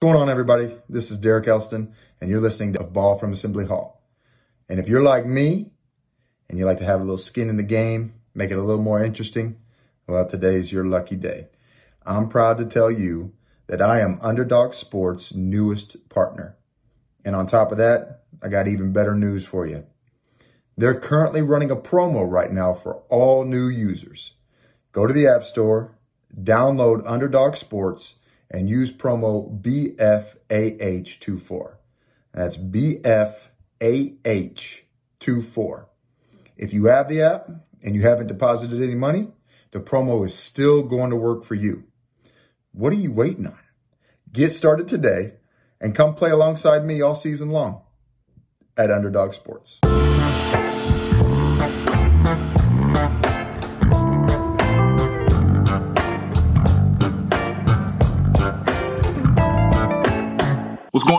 What's going on, everybody? This is Derek Elston, and you're listening to Ball from Assembly Hall. And if you're like me, and you like to have a little skin in the game, make it a little more interesting, well, today's your lucky day. I'm proud to tell you that I am Underdog Sports' newest partner. And on top of that, I got even better news for you. They're currently running a promo right now for all new users. Go to the App Store, download Underdog Sports, and use promo BFAH24. That's BFAH24. If you have the app and you haven't deposited any money, the promo is still going to work for you. What are you waiting on? Get started today and come play alongside me all season long at Underdog Sports.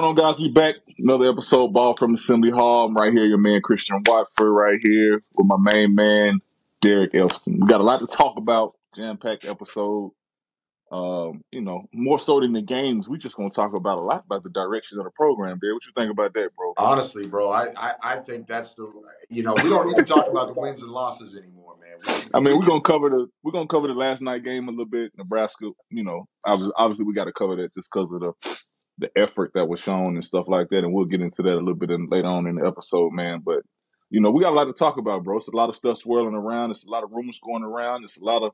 On, guys? We back. Another episode, Ball from Assembly Hall. I'm right here, your man Christian Watford, right here with my main man, Derek Elston. We got a lot to talk about. Jam packed episode. Um, you know, more so than the games, we just gonna talk about a lot about the direction of the program. Derek, what you think about that, bro? Honestly, bro, I, I, I think that's the you know we don't need to talk about the wins and losses anymore, man. We, I mean, we are gonna cover the we're gonna cover the last night game a little bit. Nebraska, you know, obviously, obviously we got to cover that just because of the the effort that was shown and stuff like that. And we'll get into that a little bit in, later on in the episode, man. But you know, we got a lot to talk about, bro. It's a lot of stuff swirling around. It's a lot of rumors going around. It's a lot of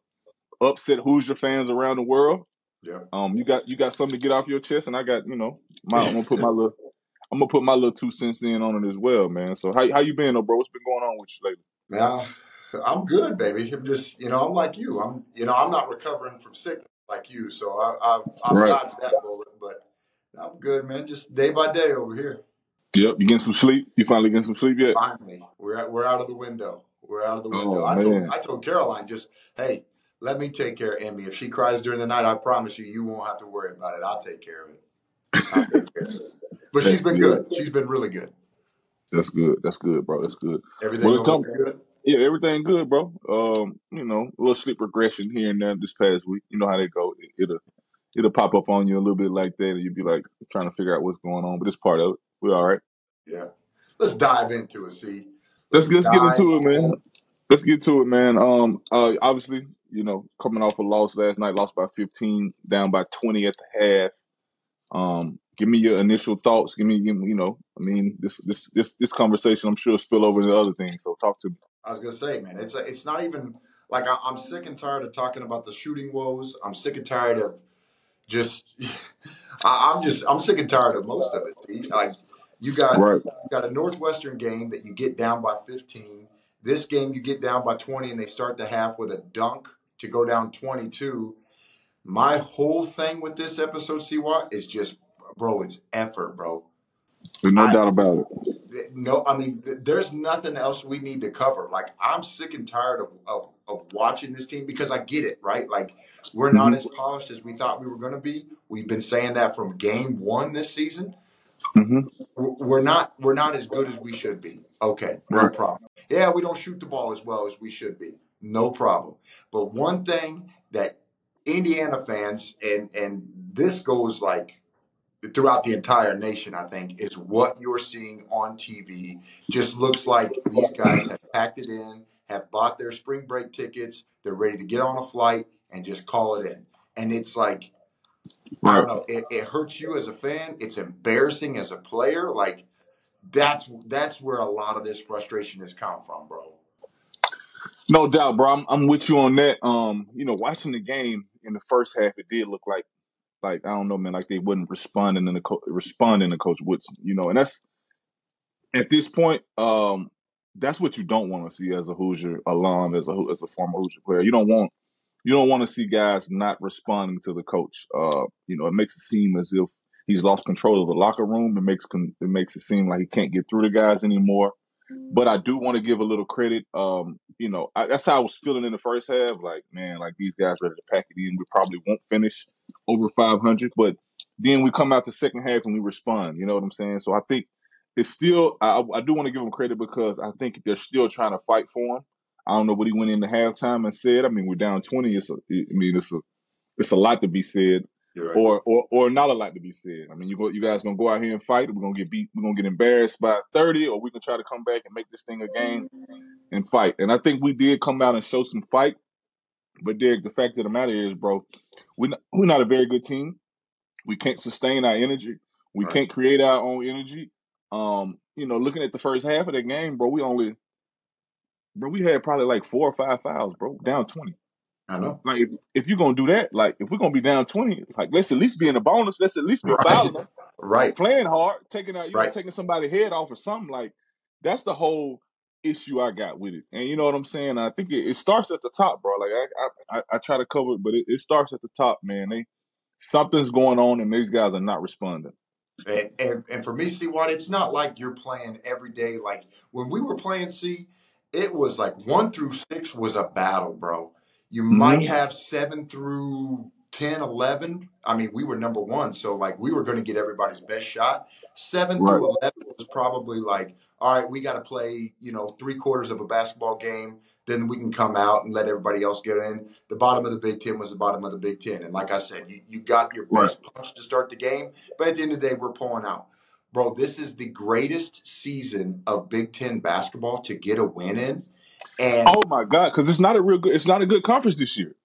upset Hoosier fans around the world. Yeah. Um, you got you got something to get off your chest, and I got you know, my, I'm gonna put my little I'm gonna put my little two cents in on it as well, man. So how how you been, though, bro? What's been going on with you lately? Yeah, I'm good, baby. I'm just you know I'm like you. I'm you know I'm not recovering from sickness like you, so I, I've I've right. dodged that bullet, but I'm good, man. Just day by day over here. Yep. You getting some sleep? You finally getting some sleep yet? Finally, we're at, we're out of the window. We're out of the window. Oh, I told I told Caroline just, hey, let me take care of Emmy. If she cries during the night, I promise you, you won't have to worry about it. I'll take care of it. Care of it. But she's been good. good. She's been really good. That's good. That's good, bro. That's good. Everything well, good. Yeah, everything good, bro. Um, you know, a little sleep regression here and there this past week. You know how they go. It, it'll it'll pop up on you a little bit like that, and you'll be like trying to figure out what's going on. But it's part of it. We're all right. Yeah. Let's dive into it. See. Let's let's, let's get into it, man. Let's get to it, man. Um, uh, obviously, you know, coming off a loss last night, lost by 15, down by 20 at the half. Um, give me your initial thoughts. Give me, give me, you know, I mean, this this this this conversation, I'm sure, spill over into other things. So talk to me. I was gonna say, man, it's a, it's not even like I, I'm sick and tired of talking about the shooting woes. I'm sick and tired of just I, am just I'm sick and tired of most of it. See? Like you got right. you got a Northwestern game that you get down by 15. This game you get down by 20 and they start the half with a dunk to go down 22. My whole thing with this episode, Siwa, is just bro, it's effort, bro. There's no I, doubt about it. No, I mean, there's nothing else we need to cover. Like, I'm sick and tired of, of, of watching this team because I get it, right? Like, we're not mm-hmm. as polished as we thought we were going to be. We've been saying that from game one this season. Mm-hmm. We're not we're not as good as we should be. Okay, no right. problem. Yeah, we don't shoot the ball as well as we should be. No problem. But one thing that Indiana fans and and this goes like throughout the entire nation, I think, is what you're seeing on TV. Just looks like these guys have packed it in, have bought their spring break tickets, they're ready to get on a flight and just call it in. And it's like, I don't know, it, it hurts you as a fan. It's embarrassing as a player. Like that's that's where a lot of this frustration has come from, bro. No doubt, bro. I'm, I'm with you on that. Um, you know, watching the game in the first half, it did look like like I don't know, man, like they wouldn't responding in the co- responding to Coach Woodson, you know, and that's at this point, um, that's what you don't want to see as a Hoosier alum, as a as a former Hoosier player. You don't want you don't want to see guys not responding to the coach. Uh, you know, it makes it seem as if he's lost control of the locker room. It makes it makes it seem like he can't get through the guys anymore. But I do want to give a little credit. Um, you know, I, that's how I was feeling in the first half. Like, man, like these guys ready to pack it in. We probably won't finish over 500, but then we come out the second half and we respond. You know what I'm saying? So I think it's still. I, I do want to give them credit because I think they're still trying to fight for him. I don't know what he went into halftime and said. I mean, we're down 20. It's a, I mean, it's a, it's a lot to be said. Right. or or or not a lot to be said. I mean, you go, you guys gonna go out here and fight, we're gonna get beat, we're gonna get embarrassed by thirty, or we can try to come back and make this thing a game and fight. And I think we did come out and show some fight. But Derek, the fact of the matter is, bro, we not, we're not a very good team. We can't sustain our energy. We Right. can't create our own energy. Um, you know, looking at the first half of the game, bro, we only, bro, we had probably like four or five fouls, bro, down twenty. I know. Like if, if you're gonna do that, like if we're gonna be down twenty, like let's at least be in the bonus. Let's at least be Right. fouling them, Right. playing hard, taking out, you know, taking somebody's head off or something. Like that's the whole issue I got with it. And you know what I'm saying? I think it, it starts at the top, bro. Like I I, I, I try to cover it, but it, it starts at the top, man. They something's going on, and these guys are not responding. And, and and for me, see what it's not like you're playing every day. Like when we were playing C, it was like one through six was a battle, bro. You might Mhm. have seven through 10, 11. I mean, we were number one, so like we were going to get everybody's best shot. Seven Right. through 11 was probably like, all right, we got to play, you know, three quarters of a basketball game. Then we can come out and let everybody else get in. The bottom of the Big Ten was the bottom of the Big Ten. And like I said, you, you got your Right. best punch to start the game. But at the end of the day, we're pulling out. Bro, this is the greatest season of Big Ten basketball to get a win in. And Oh my god, because it's not a real good. It's not a good conference this year.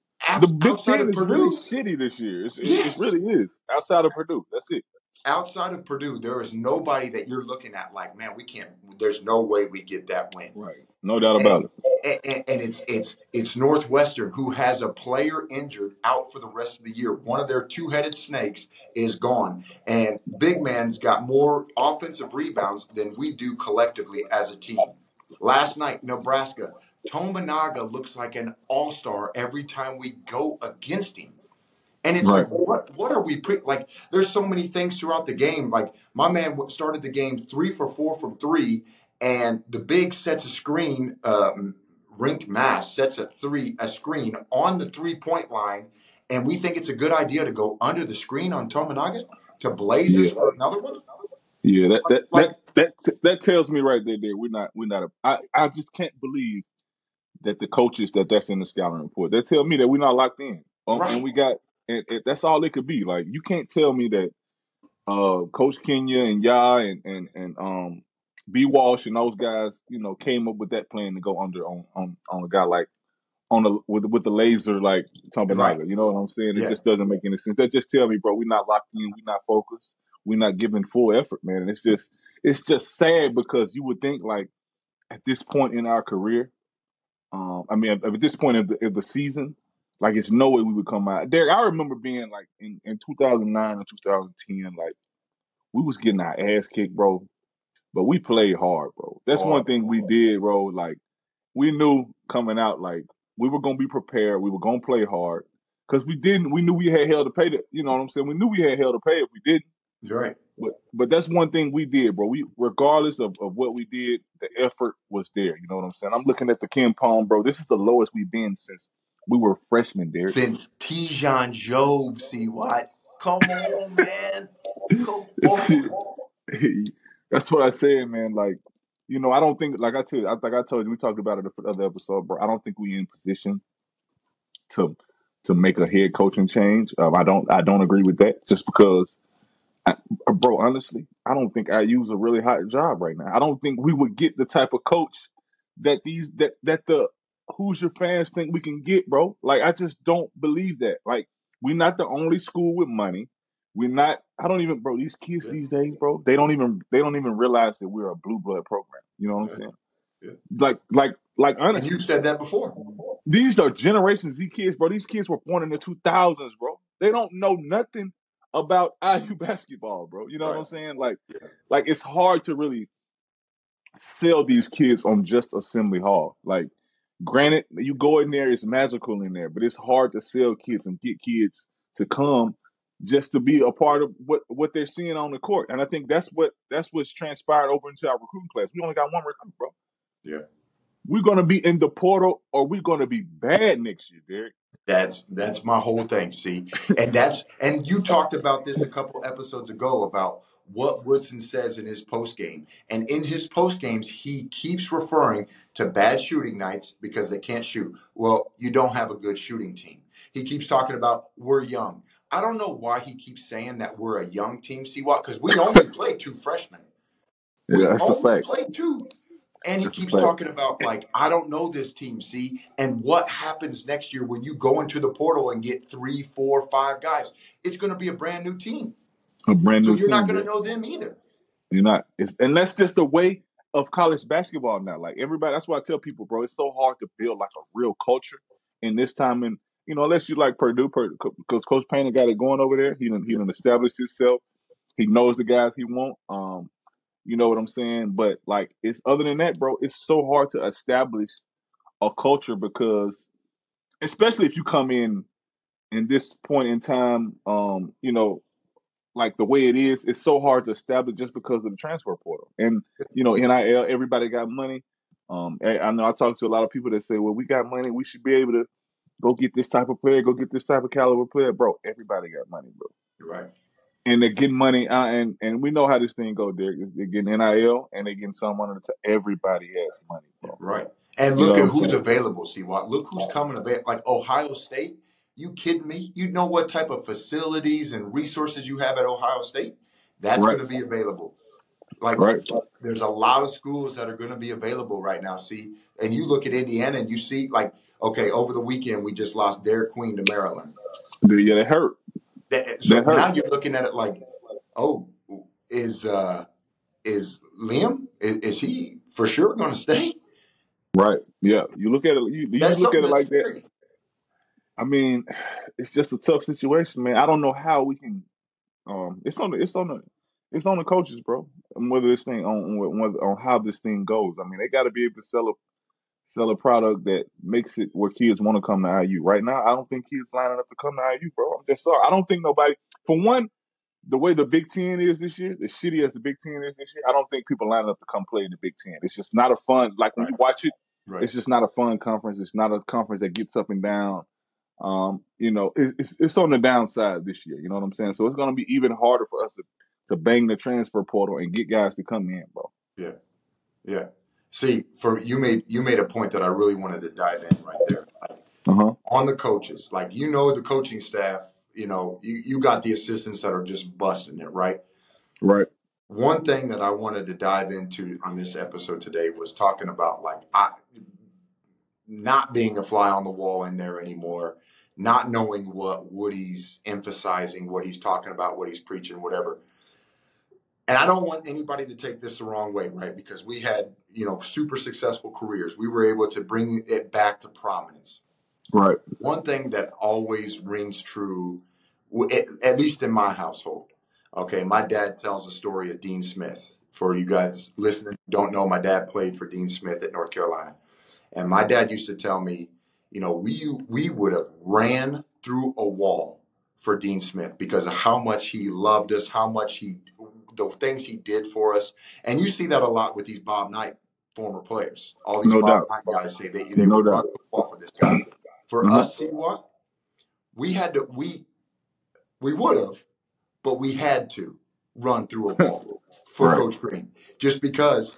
The Big Ten is really shitty this year. It's, it, it really is. Outside of Purdue, that's it. outside of Purdue, there is nobody that you're looking at like, man, we can't. There's no way we get that win. Right. No doubt about it. And, and, it's it's it's Northwestern who has a player injured out for the rest of the year. One of their two-headed snakes is gone, and Big Man's got more offensive rebounds than we do collectively as a team. Last night, Nebraska, Tominaga looks like an all-star every time we go against him. And it's Right. like, what what are we pre- like? There's so many things throughout the game. Like my man started the game three for four from three, and the big sets a screen. Um, Rienk Mast sets a three a screen on the three point line, and we think it's a good idea to go under the screen on Tominaga to blaze us Yeah. for another one. Yeah. That that Like that that that tells me right there. There, we're not. We're not. A, I I just can't believe that the coaches that that's in the scouting report. They tell me that we're not locked in, um, and we got. And, and that's all it could be. Like you can't tell me that uh, Coach Kenya and Ya and and and um, B Walsh and those guys, you know, came up with that plan to go under on on, on a guy like on the with with the laser like right, Tominaga. You know what I'm saying? It yeah. just doesn't make any sense. That just tell me, bro, we're not locked in, we're not focused, we're not giving full effort, man. And it's just it's just sad because you would think like at this point in our career, um, I mean, at, at this point of the, of the season, like it's no way we would come out. Derek, I remember being like in, in 2009 and 2010, like we was getting our ass kicked, bro, but we played hard, bro. That's one Hard. thing we did, bro. Like we knew coming out, like we were gonna be prepared, we were gonna play hard, cause we didn't. We knew we had hell to pay. To, you know what I'm saying? We knew we had hell to pay if we didn't. Right. But but that's one thing we did, bro. We regardless of, of what we did, the effort was there. You know what I'm saying? I'm looking at the KenPom, bro. This is the lowest we've been since we were freshmen, there. Since Tijan Jobe, see what? Come on, man. Come on. That's what I said, man. Like, you know, I don't think, like I told, think I told you, we talked about it the other episode, bro. I don't think we in position to to make a head coaching change. Um, I don't, I don't agree with that. Just because, I, bro, honestly, I don't think IU's a really hot job right now. I don't think we would get the type of coach that these that that the Hoosier fans think we can get, bro. Like, I just don't believe that. Like, we're not the only school with money. We're not. I don't even, bro. These kids Yeah. these days, bro, they don't even they don't even realize that we're a blue blood program. You know what I'm saying? Yeah. Like like like And honestly, you said that before. these are Generation Z kids, bro. These kids were born in the 2000s, bro. They don't know nothing about IU basketball, bro. You know what I'm saying? Like Yeah. like it's hard to really sell these kids on just Assembly Hall. Like, granted, you go in there, it's magical in there, but it's hard to sell kids and get kids to come just to be a part of what what they're seeing on the court. And I think that's what that's what's transpired over into our recruiting class. We only got one recruit, bro. Yeah. We're gonna be in the portal, or we're gonna be bad next year, Derek. That's that's my whole thing. See, and that's and you talked about this a couple episodes ago about what Woodson says in his post game, and in his post games he keeps referring to bad shooting nights because they can't shoot. Well, you don't have a good shooting team. He keeps talking about we're young. I don't know why he keeps saying that we're a young team. See what? Because we only play two freshmen. We Yeah, that's only play two. And he That's keeps talking about like I don't know this team, see, and what happens next year when you go into the portal and get three, four, five guys. It's going to be a brand new team, A brand new. so you're not going to know them either. You're not. It's, and that's just the way of college basketball now. Like everybody, that's why I tell people, bro, it's so hard to build like a real culture in this time. And you know, unless you like Purdue, because Coach Payne got it going over there. He done, he done established himself. He knows the guys he want. Um, you know what I'm saying? But like, it's other than that, bro. It's so hard to establish a culture because, especially if you come in in this point in time, um, you know, like the way it is, it's so hard to establish just because of the transfer portal. And you know, NIL, everybody got money. Um, I I know I talk to a lot of people that say, "Well, we got money, we should be able to go get this type of player, go get this type of caliber player." Bro, everybody got money, bro, you're right. and they're getting money. Uh, and and we know how this thing go, Derek. They're getting NIL and they're getting some money. To everybody has money, bro. Right. And You know look what at I'm who's saying? available, see what? Look who's coming available. Like Ohio State. You kidding me? You know what type of facilities and resources you have at Ohio State? That's Right, going to be available. Like right, there's a lot of schools that are going to be available right now. See, and you look at Indiana and you see like, okay, over the weekend we just lost Derek Queen to Maryland. yeah, that hurt. That, so That hurt. now you're looking at it like, oh, is uh is Liam is, is he for sure going to stay? Right. Yeah. You look at it. You, you look at it like that. I mean, it's just a tough situation, man. I don't know how we can. Um, it's on the it's on the it's on the coaches, bro. And whether this thing on on whether on how this thing goes. I mean, they got to be able to sell a sell a product that makes it where kids want to come to IU. Right now, I don't think kids lining up to come to IU, bro. I'm just sorry. I don't think nobody. For one, the way the Big Ten is this year, as shitty as the Big Ten is this year, I don't think people lining up to come play in the Big Ten. It's just not a fun. Like when Right. you watch it, Right. it's just not a fun conference. It's not a conference that gets up and down. Um, you know, it, it's it's on the downside this year. You know what I'm saying? So it's going to be even harder for us to, to bang the transfer portal and get guys to come in, bro. Yeah. Yeah. See, for you made you made a point that I really wanted to dive in right there. Uh huh. On the coaches, like you know the coaching staff, you know, you, you got the assistants that are just busting it, right? Right. One thing that I wanted to dive into on this episode today was talking about like I not being a fly on the wall in there anymore, not knowing what Woody's emphasizing, what he's talking about, what he's preaching, whatever. And I don't want anybody to take this the wrong way, right? Because we had, you know, super successful careers. We were able to bring it back to prominence. Right. One thing that always rings true, at, least in my household, okay, my dad tells the story of Dean Smith. For you guys listening don't know, my dad played for Dean Smith at North Carolina. And my dad used to tell me, you know, we we would have ran through a wall for Dean Smith because of how much he loved us, how much he the things he did for us. And you see that a lot with these Bob Knight former players. All these No Bob doubt. Knight guys say they, they No would run doubt. through for this guy. For Mhm. us, see what? We had to we we would have, but we had to run through a wall for Right. Coach Crean. Just because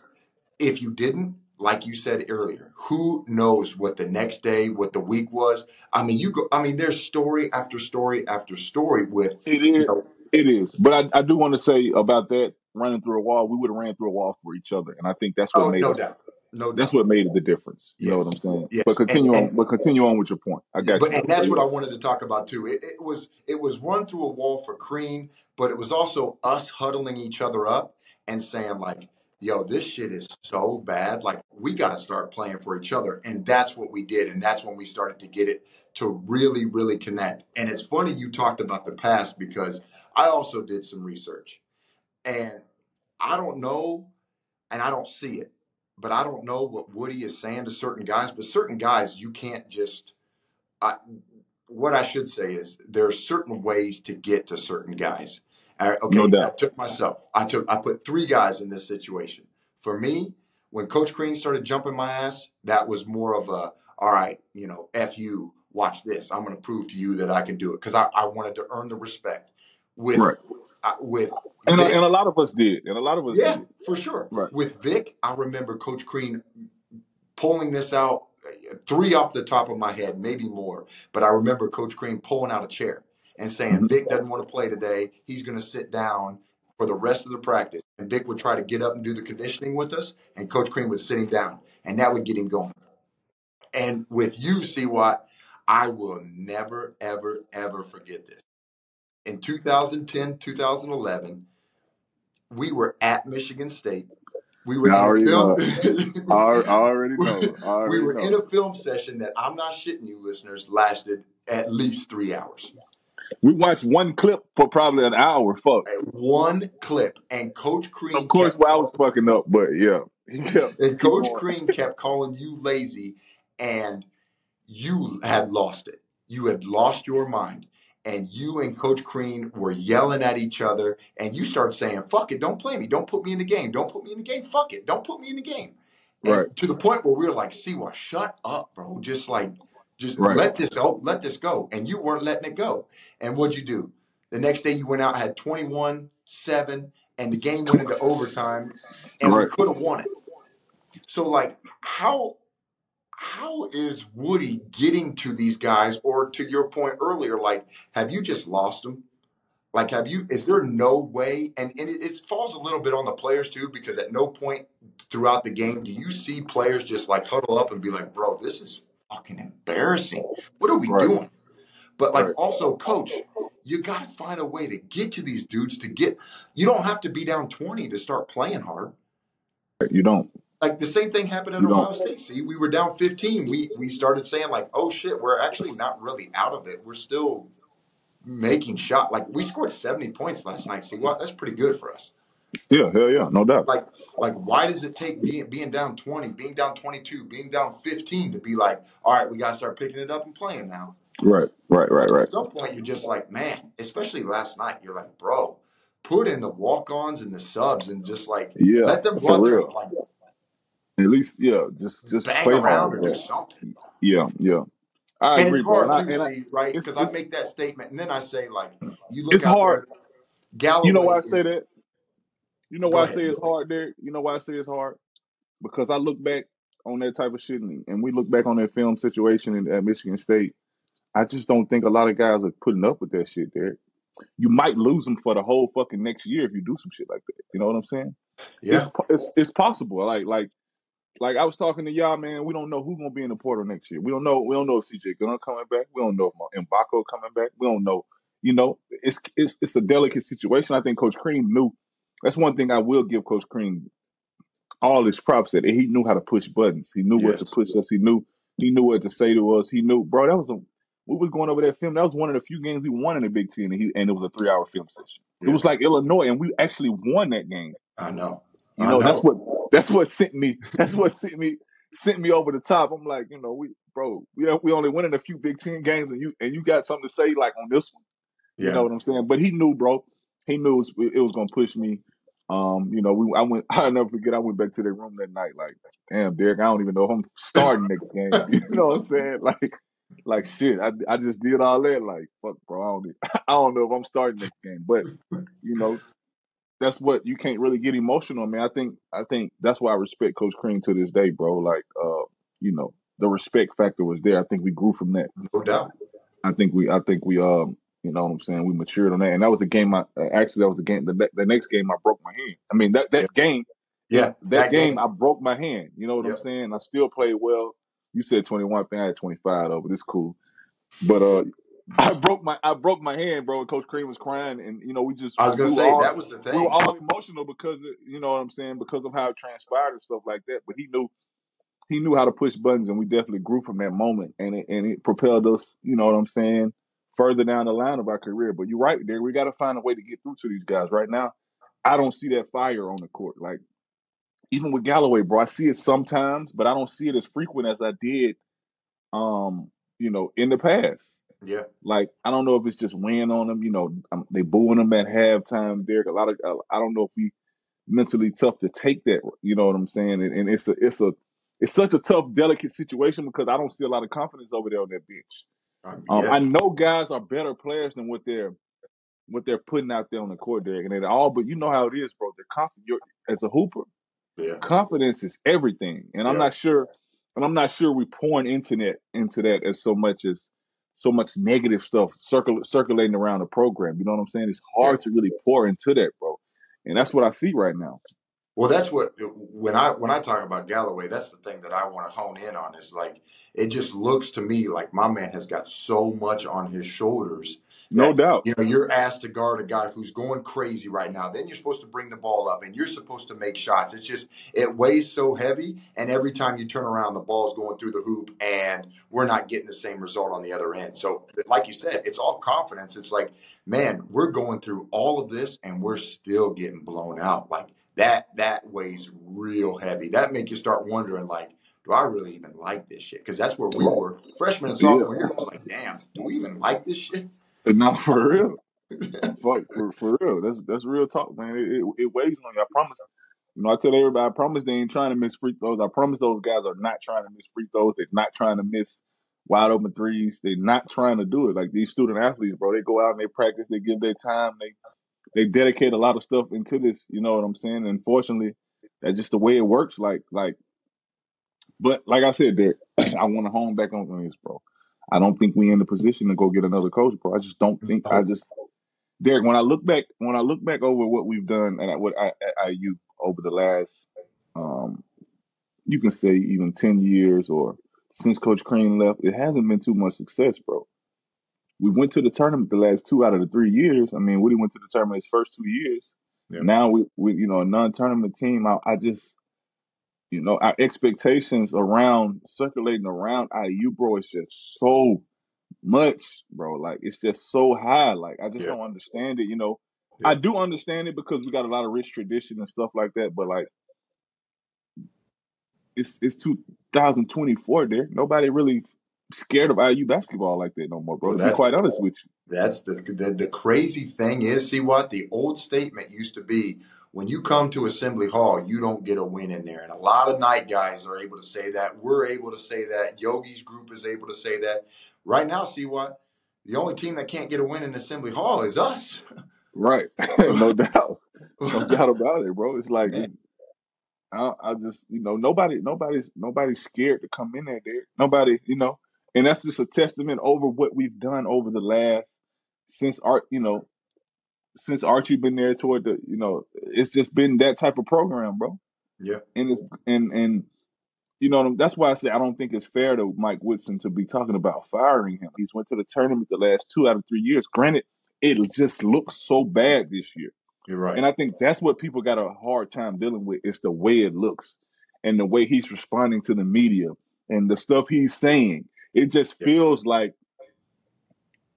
if you didn't, like you said earlier, who knows what the next day, what the week was? I mean, you go. I mean, there's story after story after story with you know. It is. But I, I do want to say about that running through a wall. We would have ran through a wall for each other, and I think that's what Oh, made no us. doubt, no That's doubt. what made it the difference. You know what Yes, I'm saying? yes, But and continue on. But continue on with your point. I got but you, and that's what I wanted to talk about too. It, it was it was run through a wall for Crean, but it was also us huddling each other up and saying like, "Yo, this shit is so bad. Like, we got to start playing for each other." And that's what we did, and that's when we started to get it to really, really connect. And it's funny you talked about the past because I also did some research, and I don't know, and I don't see it, but I don't know what Woody is saying to certain guys. But certain guys, you can't just I, what I should say is there are certain ways to get to certain guys. No okay, I doubt. took myself. I took I put three guys in this situation. For me, when Coach Crean started jumping my ass, that was more of a all right, you know, f you. Watch this. I'm going to prove to you that I can do it because I, I wanted to earn the respect with Right. uh, with And a, and a lot of us did. And a lot of us Yeah, did. for sure. Right. With Vic, I remember Coach Crean pulling this out, uh, three off the top of my head, maybe more. But I remember Coach Crean pulling out a chair and saying Mhm. Vic doesn't want to play today. He's going to sit down for the rest of the practice. And Vic would try to get up and do the conditioning with us, and Coach Crean would sit him down, and that would get him going. And with you, see what I will never, ever, ever forget this. In 2010, 2011, we were at Michigan State. We were I in a film. I, already know. I we were know. in a film session that I'm not shitting you, listeners, lasted at least three hours. We watched one clip for probably an hour. Fuck. One clip, and Coach Of course, well, I was fucking up, but yeah, kept and Coach. Crean kept calling you lazy, and you had lost it. You had lost your mind. And you and Coach Crean were yelling at each other, and you started saying, Fuck it, don't play me. Don't put me in the game. Don't put me in the game. Fuck it. Don't put me in the game. And Right, to the point where we were like, Siwa, shut up, bro. Just like, just right, let this go, let this go. And you weren't letting it go. And what'd you do? The next day you went out, had 21, 7, and the game went into overtime, and we right. could have won it. So like how how is Woody getting to these guys or to your point earlier like have you just lost them? Like have you is there no way and, and it, it falls a little bit on the players too because at no point throughout the game do you see players just like huddle up and be like, "Bro, this is fucking embarrassing. What are we Right, doing?" But like right. also coach, you got to find a way to get to these dudes to get you don't have to be down 20 to start playing hard. You don't. Like the same thing happened at You Ohio don't. State. See, we were down 15. We we started saying like, "Oh shit, we're actually not really out of it. We're still making shot. Like we scored 70 points last night. See, what? That's pretty good for us. Yeah, hell yeah, no doubt. Like like why does it take being being down 20, being down 22, being down 15 to be like, "All right, we got to start picking it up and playing now." Right, right, right, right. at some point you're just like, "Man, especially last night, you're like, "Bro, put in the walk-ons and the subs and just like Yeah, let them go their, out there and real. like At least, yeah, just just bang play around hard, or do something." Yeah, yeah. I And agree, it's. Hard too, and I, see, right? Because I make that statement, and then I say, like, you look it's hard. there, You know why Galloway I say is. that? You know why I say it's hard, Derek? You know why I say it's hard? Because I look back on that type of shit, and, and we look back on that film situation in, at Michigan State. I just don't think a lot of guys are putting up with that shit, Derek. You might lose them for the whole fucking next year if you do some shit like that. You know what I'm saying? Yeah, It's it's it's possible. Like like like I was talking to y'all, man. We don't know who's gonna be in the portal next year. We don't know. We don't know if CJ Gunn coming back. We don't know if uh, Mgbako coming back. We don't know. You know, it's it's it's a delicate situation. I think Coach Crean knew. That's one thing I will give Coach Crean all his props that he knew how to push buttons. He knew what to push us. He knew he knew what to say to us. He knew, bro. That was a we was going over that film. That was one of the few games we won in the Big Ten, and he and it was a three hour film session. It was like Illinois, and we actually won that game. I know, You I know, that's what that's what sent me. That's what sent me sent me over the top. I'm like, you know, we bro, we we only winning a few Big Ten games, and you and you got something to say like on this one. You know what I'm saying? But he knew, bro. He knew it was, it was gonna push me. Um, you know, we I went. I'll never forget. I went back to their room that night. Like, damn, Derek, I don't even know if I'm starting next game. You know what I'm saying? Like, like shit. I I just did all that. Like, fuck, bro. I don't. I don't know if I'm starting next game. But you know, that's what you can't really get emotional, man. I think I think that's why I respect Coach Crean to this day, bro. Like, uh, you know, the respect factor was there. I think we grew from that. no doubt. I think we, I think we, um, you know what I'm saying? We matured on that, and that was the game. I uh, actually that was the game. The, the next game, I broke my hand. I mean that Yeah, that game, yeah. that That game, game. I broke my hand. You know what I'm saying? I still played well. You said 21 thing. I had 25 though, but it's cool. But uh, I broke my I broke my hand, bro. And Coach Crean was crying, and you know we just I was gonna were say all that was the thing. we were all emotional because of, you know what I'm saying because of how it transpired and stuff like that. But he knew he knew how to push buttons, and we definitely grew from that moment, and it, and it propelled us. You know what I'm saying? Further down the line of our career. But you're right, there. We got to find a way to get through to these guys. Right now, I don't see that fire on the court. Like even with Galloway, bro, I see it sometimes, but I don't see it as frequent as I did, um, you know, in the past. Yeah, Like I don't know if it's just weighing on them. You know, um, they booing them at halftime. Derek, a lot of uh, I don't know if we mentally tough to take that. You know what I'm saying? And, and it's a it's a it's such a tough, delicate situation because I don't see a lot of confidence over there on that bench. Um, Um, yeah, I know guys are better players than what they're what they're putting out there on the court, Derek, and they all. But you know how it is, bro. They're confident. You're, as a hooper, yeah, confidence is everything, and I'm yeah, not sure, and I'm not sure we pouring into that into that as so much as so much negative stuff circul- circulating around the program. You know what I'm saying? It's Yeah. hard to really pour into that, bro. And that's what I see right now. Well, that's what when I when I talk about Galloway, that's the thing that I want to hone in on. Is like it just looks to me like my man has got so much on his shoulders No that doubt. you know you're asked to guard a guy who's going crazy right now. Then you're supposed to bring the ball up and you're supposed to make shots. It's just it weighs so heavy, and every time you turn around, the ball's going through the hoop, and we're not getting the same result on the other end. So, like you said, it's all confidence. It's like, man, we're going through all of this, and we're still getting blown out. Like that that weighs real heavy. That make you start wondering, like, do I really even like this shit? Because that's where we were freshman and Yeah. sophomore year. It's like, damn, do we even like this shit? Not for real. Fuck, for, for real. That's that's real talk, man. It, it, it weighs on you. I promise. You know, I tell everybody, I promise they ain't trying to miss free throws. I promise those guys are not trying to miss free throws. They're not trying to miss wide open threes. They're not trying to do it. Like these student athletes, bro, they go out and they practice. They give their time. They they dedicate a lot of stuff into this. You know what I'm saying? Unfortunately, that's just the way it works. Like like, but like I said, Derek, I want to hone back on this, bro. I don't think we're in the position to go get another coach, bro. I just don't think. I just Derek, when I look back, when I look back over what we've done and what I, at IU over the last, um, you can say even ten years or since Coach Crean left, it hasn't been too much success, bro. We went to the tournament the last two out of the three years. I mean, Woody went to the tournament his first two years. Yeah. Now we, we, you know, a non-tournament team. I, I just, you know, our expectations around circulating around IU, bro, is just so much, bro. Like it's just so high. Like I just Yeah. don't understand it. You know, Yeah. I do understand it because we got a lot of rich tradition and stuff like that. But like, it's it's 2024. There, nobody really scared of IU basketball like that no more, bro. Well, to be that's quite honest with you. That's the, the the crazy thing is, see what the old statement used to be: when you come to Assembly Hall, you don't get a win in there. And a lot of Knight guys are able to say that. We're able to say that. Yogi's group is able to say that. Right now, see what the only team that can't get a win in Assembly Hall is us. Right, no doubt, no doubt about it, bro. It's like it's, I, I just, you know, nobody, nobody's, nobody's scared to come in there, dude. Nobody, you know, and that's just a testament over what we've done over the last since art, you know, since Archie been there toward the, you know, it's just been that type of program, bro. Yeah. And it's and and you know that's why I say I don't think it's fair to Mike Woodson to be talking about firing him. He's went to the tournament the last two out of three years. Granted, it just looks so bad this year. You're right. And I think that's what people got a hard time dealing with is the way it looks and the way he's responding to the media and the stuff he's saying. It just Yeah. feels like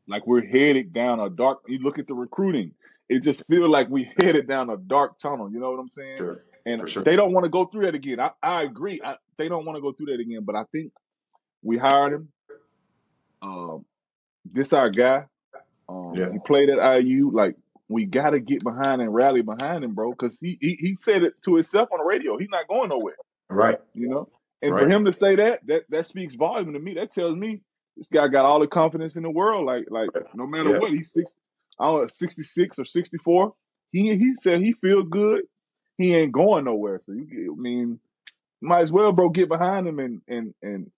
like we're headed down a dark you look at the recruiting. It just feels like we headed down a dark tunnel. You know what I'm saying? Sure. And sure. they don't want to go through that again. I, I agree. I, they don't want to go through that again. But I think we hired him. Um, this our guy. Um, Yeah. He played at IU. Like we got to get behind and rally behind him, bro. Because he, he he said it to himself on the radio. He's not going nowhere. Right. You know. And for him to say that, that that speaks volume to me. That tells me this guy got all the confidence in the world. Like like no matter Yeah. what, he's six, I don't know, sixty six or sixty four. He he said he feels good. He ain't going nowhere. So you, I mean, might as well, bro, get behind him and and and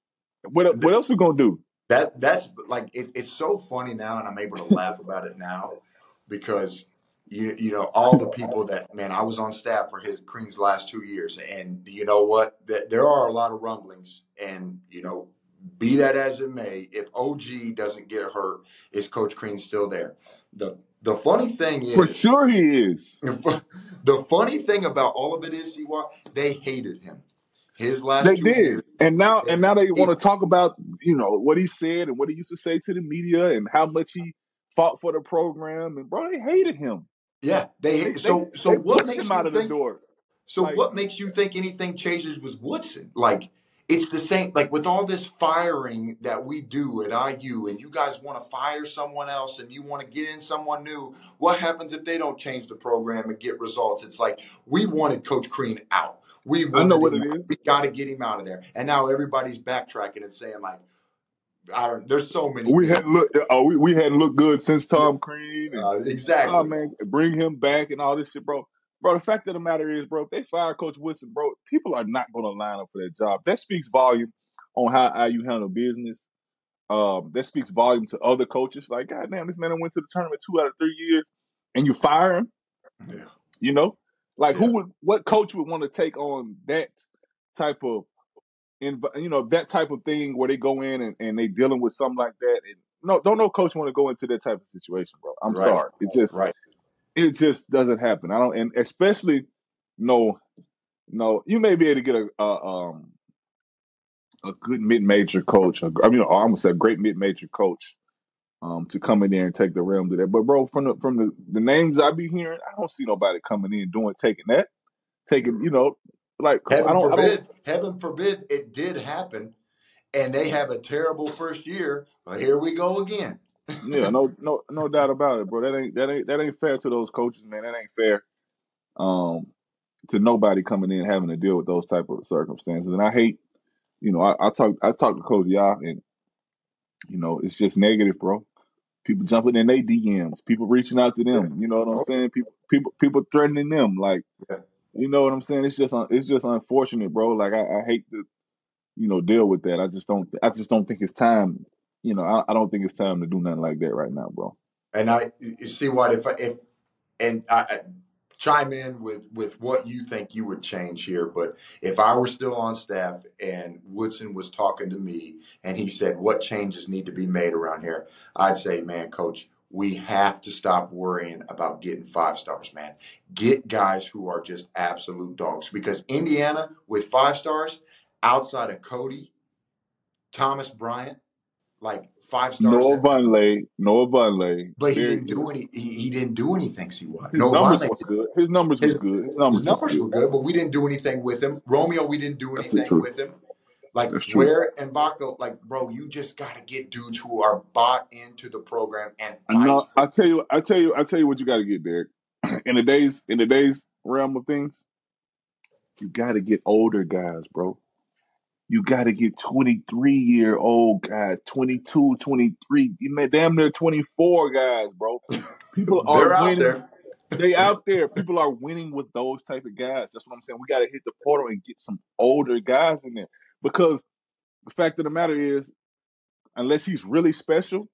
what what else we gonna do? That that's like it, it's so funny now, and I'm able to laugh about it now because you you know all the people that man I was on staff for his Crean's last two years, and you know what? Th- There are a lot of rumblings, and you know, be that as it may, if OG doesn't get hurt, is Coach Crean still there? The the funny thing is, For sure, he is. the funny thing about all of it is, see what they hated him. His last They two did, years, and now and now they want to talk about you know what he said and what he used to say to the media and how much he fought for the program. And bro, they hated him. Yeah, they They So so they what makes him out you of the think? door. So Like what makes you think anything changes with Woodson? Like it's the same like with all this firing that we do at IU and you guys want to fire someone else and you want to get in someone new. What happens if they don't change the program and get results? It's like we wanted Coach Crean out. We I know what it out. is. We got to get him out of there. And now everybody's backtracking and saying like I don't there's so many We hadn't looked. Oh, we, we hadn't looked good since Tom Crean, and Uh, oh exactly. man, bring him back and all this shit, bro. Bro, the fact of the matter is, bro, if they fire Coach Woodson, bro, people are not going to line up for that job. That speaks volume on how IU handle business. um, that speaks volume to other coaches. Like, God damn, this man went to the tournament two out of three years, and you fire him. Yeah. You know, like Yeah. who would, what coach would want to take on that type of, inv- you know, that type of thing where they go in and, and they dealing with something like that? And no, don't no coach want to go into that type of situation, bro. I'm Right. sorry, it just Right. it just doesn't happen. I don't, and especially no, no, you may be able to get a, a um a good mid major coach. a- I mean, I almost said a great mid major coach. Um, to come in there and take the realm to that, but bro, from the from the, the names I be hearing, I don't see nobody coming in doing taking that, taking you know, like I Heaven don't, I don't, forbid, heaven forbid it did happen and they have a terrible first year. Well, here we go again. yeah, no, no, no doubt about it, bro. That ain't that ain't that ain't fair to those coaches, man. That ain't fair, um, to nobody coming in having to deal with those type of circumstances. And I hate, you know, I, I talk I talk to Coach Yah, and you know, it's just negative, bro. People jumping in their DMs, people reaching out to them. You know what I'm saying? People, people, people threatening them. Like, yeah. You know what I'm saying? It's just, it's just unfortunate, bro. Like, I, I hate to, you know, deal with that. I just don't, I just don't think it's time. You know, I, I don't think it's time to do nothing like that right now, bro. And I you see what if I, if and I, I chime in with with what you think you would change here. But if I were still on staff and Woodson was talking to me and he said what changes need to be made around here, I'd say, man, coach, we have to stop worrying about getting five stars, man. Get guys who are just absolute dogs because Indiana with five stars outside of Cody, Thomas Bryant, like five stars. Noah Vonleh, Noah Vonleh. but he didn't do any. He, he didn't do anything. See what? His No, numbers was good. His numbers his, good. His his numbers, numbers were good, but we didn't do anything with him. Romeo, we didn't do anything with him. Like. And Baco, like bro, you just got to get dudes who are bought into the program and fight. For, I tell you. I tell you. I tell you what you got to get, Derek. In the days, in the days realm of things, you got to get older guys, bro. You got to get 23 year old guys, 22, 23, you may damn near 24 guys, bro. People they're are out winning. there. They out there. People are winning with those type of guys. That's what I'm saying. We got to hit the portal and get some older guys in there because the fact of the matter is, unless he's really special,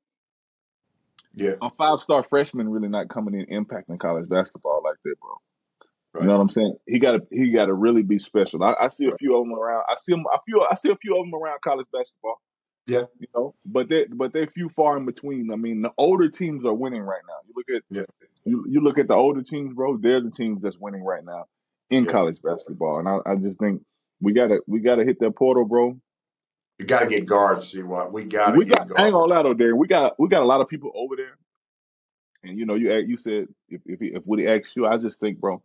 Yeah, a five star freshman really not coming in impacting college basketball like that, bro. You know what I'm saying? He got to he got to really be special. I, I see a Right. few of them around. I see them. I feel I see a few of them around college basketball. Yeah, You know, but they but they're few far in between. I mean, the older teams are winning right now. You look at yeah, you, you look at the older teams, bro. They're the teams that's winning right now in yeah. college basketball, and I, I just think we gotta we gotta hit that portal, bro. We got to get guards. See what? We got to We got get I ain't gonna guards. lie though, Darren. We got we got a lot of people over there, and you know you act- you said if if he- if Woody asked you, I just think, bro,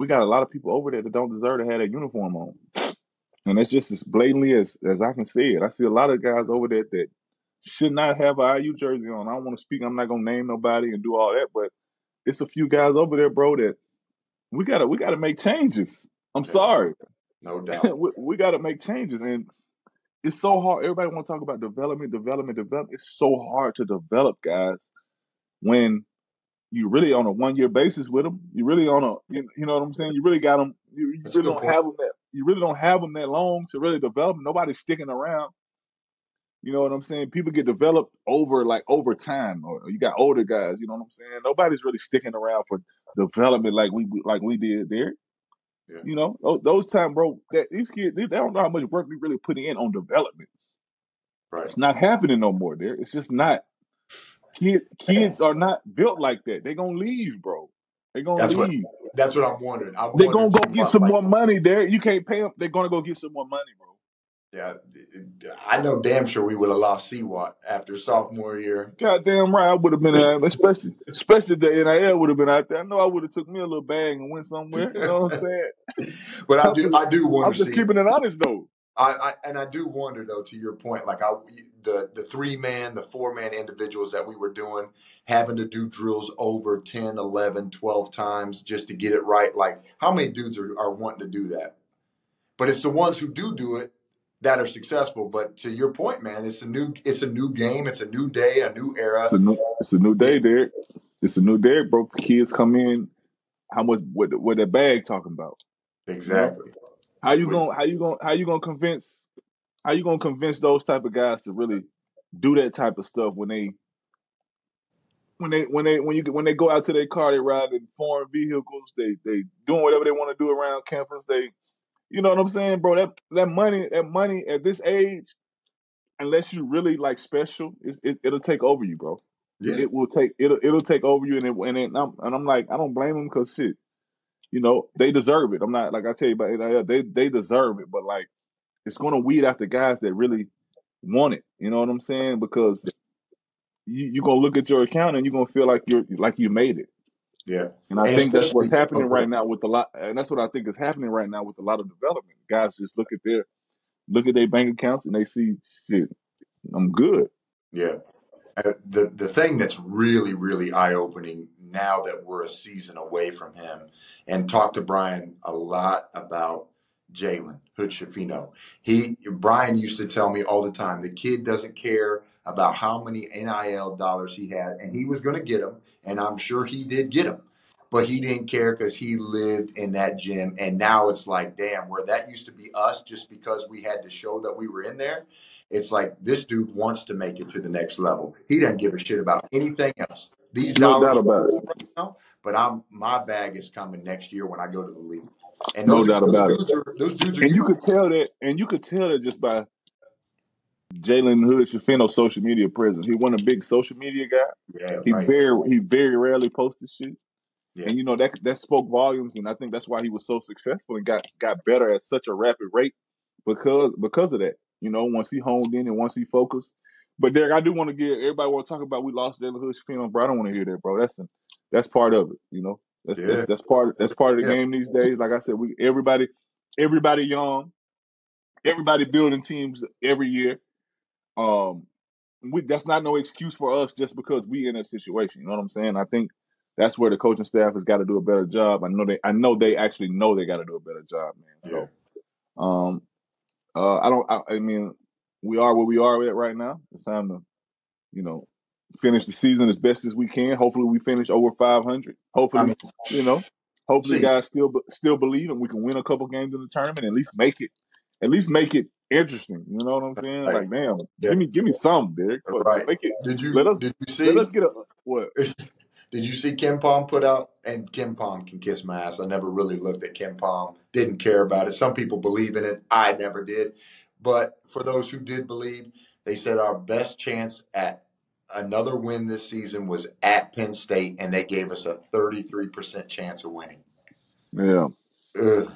we got a lot of people over there that don't deserve to have that uniform on. And that's just as blatantly as, as I can say it. I see a lot of guys over there that should not have an IU jersey on. I don't want to speak. I'm not gonna name nobody and do all that, but it's a few guys over there, bro, that we gotta we gotta make changes. I'm Yeah, sorry. No doubt. we, we gotta make changes, and it's so hard. Everybody want to talk about development, development, development. It's so hard to develop guys when you really on a one year basis with them. You really on a you, you know what I'm saying. You really got them. You, you really don't point. have them that. You really don't have them that long to really develop. Nobody's sticking around. You know what I'm saying? People get developed over like over time, or you got older guys. You know what I'm saying? Nobody's really sticking around for development like we like we did there. Yeah, You know, those, those time, bro. That these kids, they, they don't know how much work we really put in on development. right. It's not happening no more. There, it's just not. Kid, kids are not built like that. They're gonna leave, bro. They're gonna That's what. leave. That's what I'm wondering. I'm They wondering gonna go get some like. more money there. You can't pay them. They're gonna go get some more money, bro. Yeah, I know damn sure we would have lost Seawat after sophomore year. Goddamn right, I would have been there, uh, especially especially the NIL would have been out there. I know I would have took me a little bag and went somewhere. You know what I'm saying? but I do, just, I do wonder I'm just See, keeping it honest though. I, I and I do wonder though. To your point, like I, the the three man, the four man individuals that we were doing, having to do drills over 10, 11, 12 times just to get it right. Like how many dudes are, are wanting to do that? But it's the ones who do do it that are successful. But to your point, man, it's a new it's a new game. It's a new day, a new era. It's a new it's a new day, Derek. It's a new day, bro. Kids come in. How much what what that bag talking about? You know exactly. how you gonna how you gonna how you gonna convince how you gonna convince those type of guys to really do that type of stuff when they when they when they when you when they go out to their car, they ride in foreign vehicles. They they doing whatever they want to do around campus. They, you know what I'm saying, bro? That that money that money at this age, unless you really like special, it, it it'll take over you, bro. Yeah. It will take it'll it'll take over you, and it, and, it, and I'm and I'm like I don't blame them because shit, you know they deserve it. I'm not like I tell you about uh, they they deserve it, but like it's gonna weed out the guys that really want it. You know what I'm saying? Because you you're gonna look at your account and you're gonna feel like you're like you made it. Yeah. And I And think that's what's happening okay. right now with a lot, and that's what I think is happening right now with a lot of development. Guys just look at their look at their bank accounts and they see shit. I'm good. Yeah. Uh, the the thing that's really really eye opening now that we're a season away from him, and talk to Brian a lot about Jalen Hood-Schifino. He Brian used to tell me all the time the kid doesn't care about how many NIL dollars he had, and he was going to get them, and I'm sure he did get them. But he didn't care because he lived in that gym, and now it's like, damn, where that used to be us just because we had to show that we were in there. It's like this dude wants to make it to the next level. He doesn't give a shit about anything else. These No dollars doubt about it. cool right now, but I'm my bag is coming next year when I go to the league. And No those doubt those about it. are those dudes are And you could tell that, and you could tell that just by Jalen Hood-Schifino's social media presence. He wasn't a big social media guy. Yeah, He right. very he very rarely posted shit. Yeah, And you know that that spoke volumes, and I think that's why he was so successful and got got better at such a rapid rate because because of that. You know, once he honed in and once he focused. But Derek, I do want to get everybody want to talk about we lost Jalen Hood-Schifino, bro. I don't want to hear that, bro. That's that's part of it. You know, that's that's that's part that's part of the yeah. game these days. Like I said, we everybody everybody young, everybody building teams every year. Um, we that's not no excuse for us just because we in a situation. You know what I'm saying? I think that's where the coaching staff has got to do a better job. I know they I know they actually know they got to do a better job, man. Yeah, So um uh I don't I, I mean we are where we are at right now. It's time to, you know, finish the season as best as we can. Hopefully we finish over 500. I Hopefully, mean, you know, hopefully see, guys still still believe and we can win a couple games in the tournament at least make it at least make it interesting. You know what I'm saying? right, Like damn, yeah, give me give me some, Derek. Right. Make it Did let you us did you see let us get a what? did you see KenPom put out and KenPom can kiss my ass. I never really looked at KenPom, didn't care about it. Some people believe in it. I never did. But for those who did believe, they said our best chance at another win this season was at Penn State, and they gave us a 33% chance of winning. Yeah. Ugh.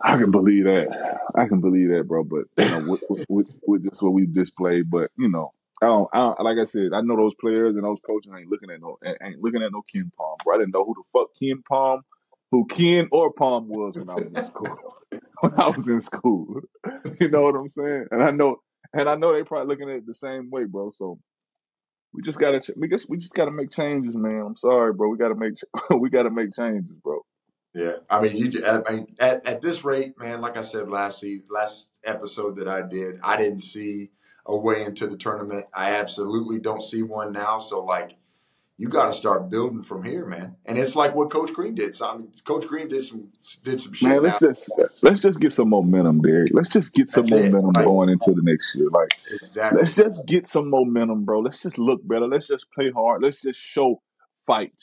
I can believe that. I can believe that, bro. But you know, with, with, with, just what we displayed, but you know, I don't, I don't. Like I said, I know those players and those coaches ain't looking at no, ain't looking at no KenPom, bro. I didn't know who the fuck KenPom, who Ken or Palm was when I was in school. when I was in school, you know what I'm saying? And I know, and I know they probably looking at it the same way, bro. So we just gotta, we just, we just gotta make changes, man. I'm sorry, bro. We gotta make, we gotta make changes, bro. Yeah, I mean, you. I mean, at, at this rate, man. Like I said last last episode that I did, I didn't see a way into the tournament. I absolutely don't see one now. So, like, you got to start building from here, man. And it's like what Coach Crean did. So, I mean, Coach Crean did some did some shit. Man, let's just let's just get some momentum, Derek. Let's just get some that's momentum Right? going into the next year. Like, Exactly. let's just get some momentum, bro. Let's just look better. Let's just play hard. Let's just show fight.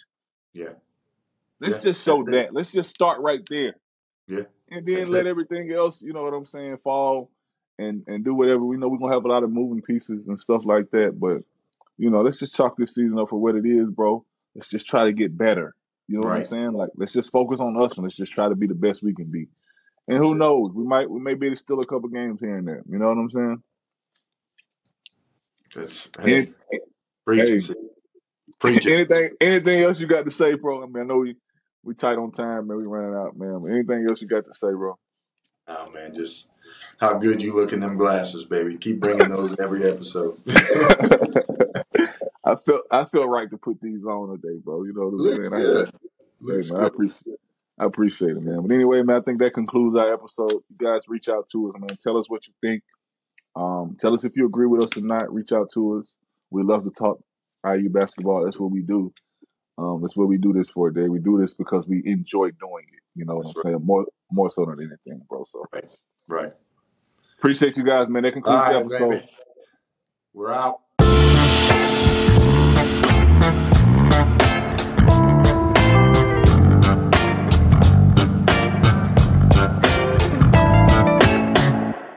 Yeah. Let's Yeah. just show That's it. that. Let's just start right there, Yeah. and then let it. everything else, you know what I'm saying, fall and and do whatever. We know we're gonna have a lot of moving pieces and stuff like that, but you know, let's just chalk this season up for what it is, bro. Let's just try to get better. You know what I'm saying? Like, let's just focus on us and let's just try to be the best we can be. And That's who it. knows? We might we may be able to steal a couple games here and there. You know what I'm saying? That's hey, preach hey, preach anything anything else you got to say, bro? I mean, I know we we tight on time, man. We running out, man. But anything else you got to say, bro? Oh man, just how good you look in them glasses, baby. Keep bringing those every episode. I felt I felt right to put these on today, bro. You know what I'm saying? I good. hey Looks man, I appreciate I appreciate it, man. But anyway, man, I think that concludes our episode. You guys reach out to us, man. Tell us what you think. Um, tell us if you agree with us or not. Reach out to us. We love to talk IU basketball. That's what we do. Um, that's what we do this for, Dave. We do this because we enjoy doing it. You know what That's I'm right. saying? More more so than anything, bro. So Right. Right. appreciate you guys, man. That concludes the episode. baby. We're out.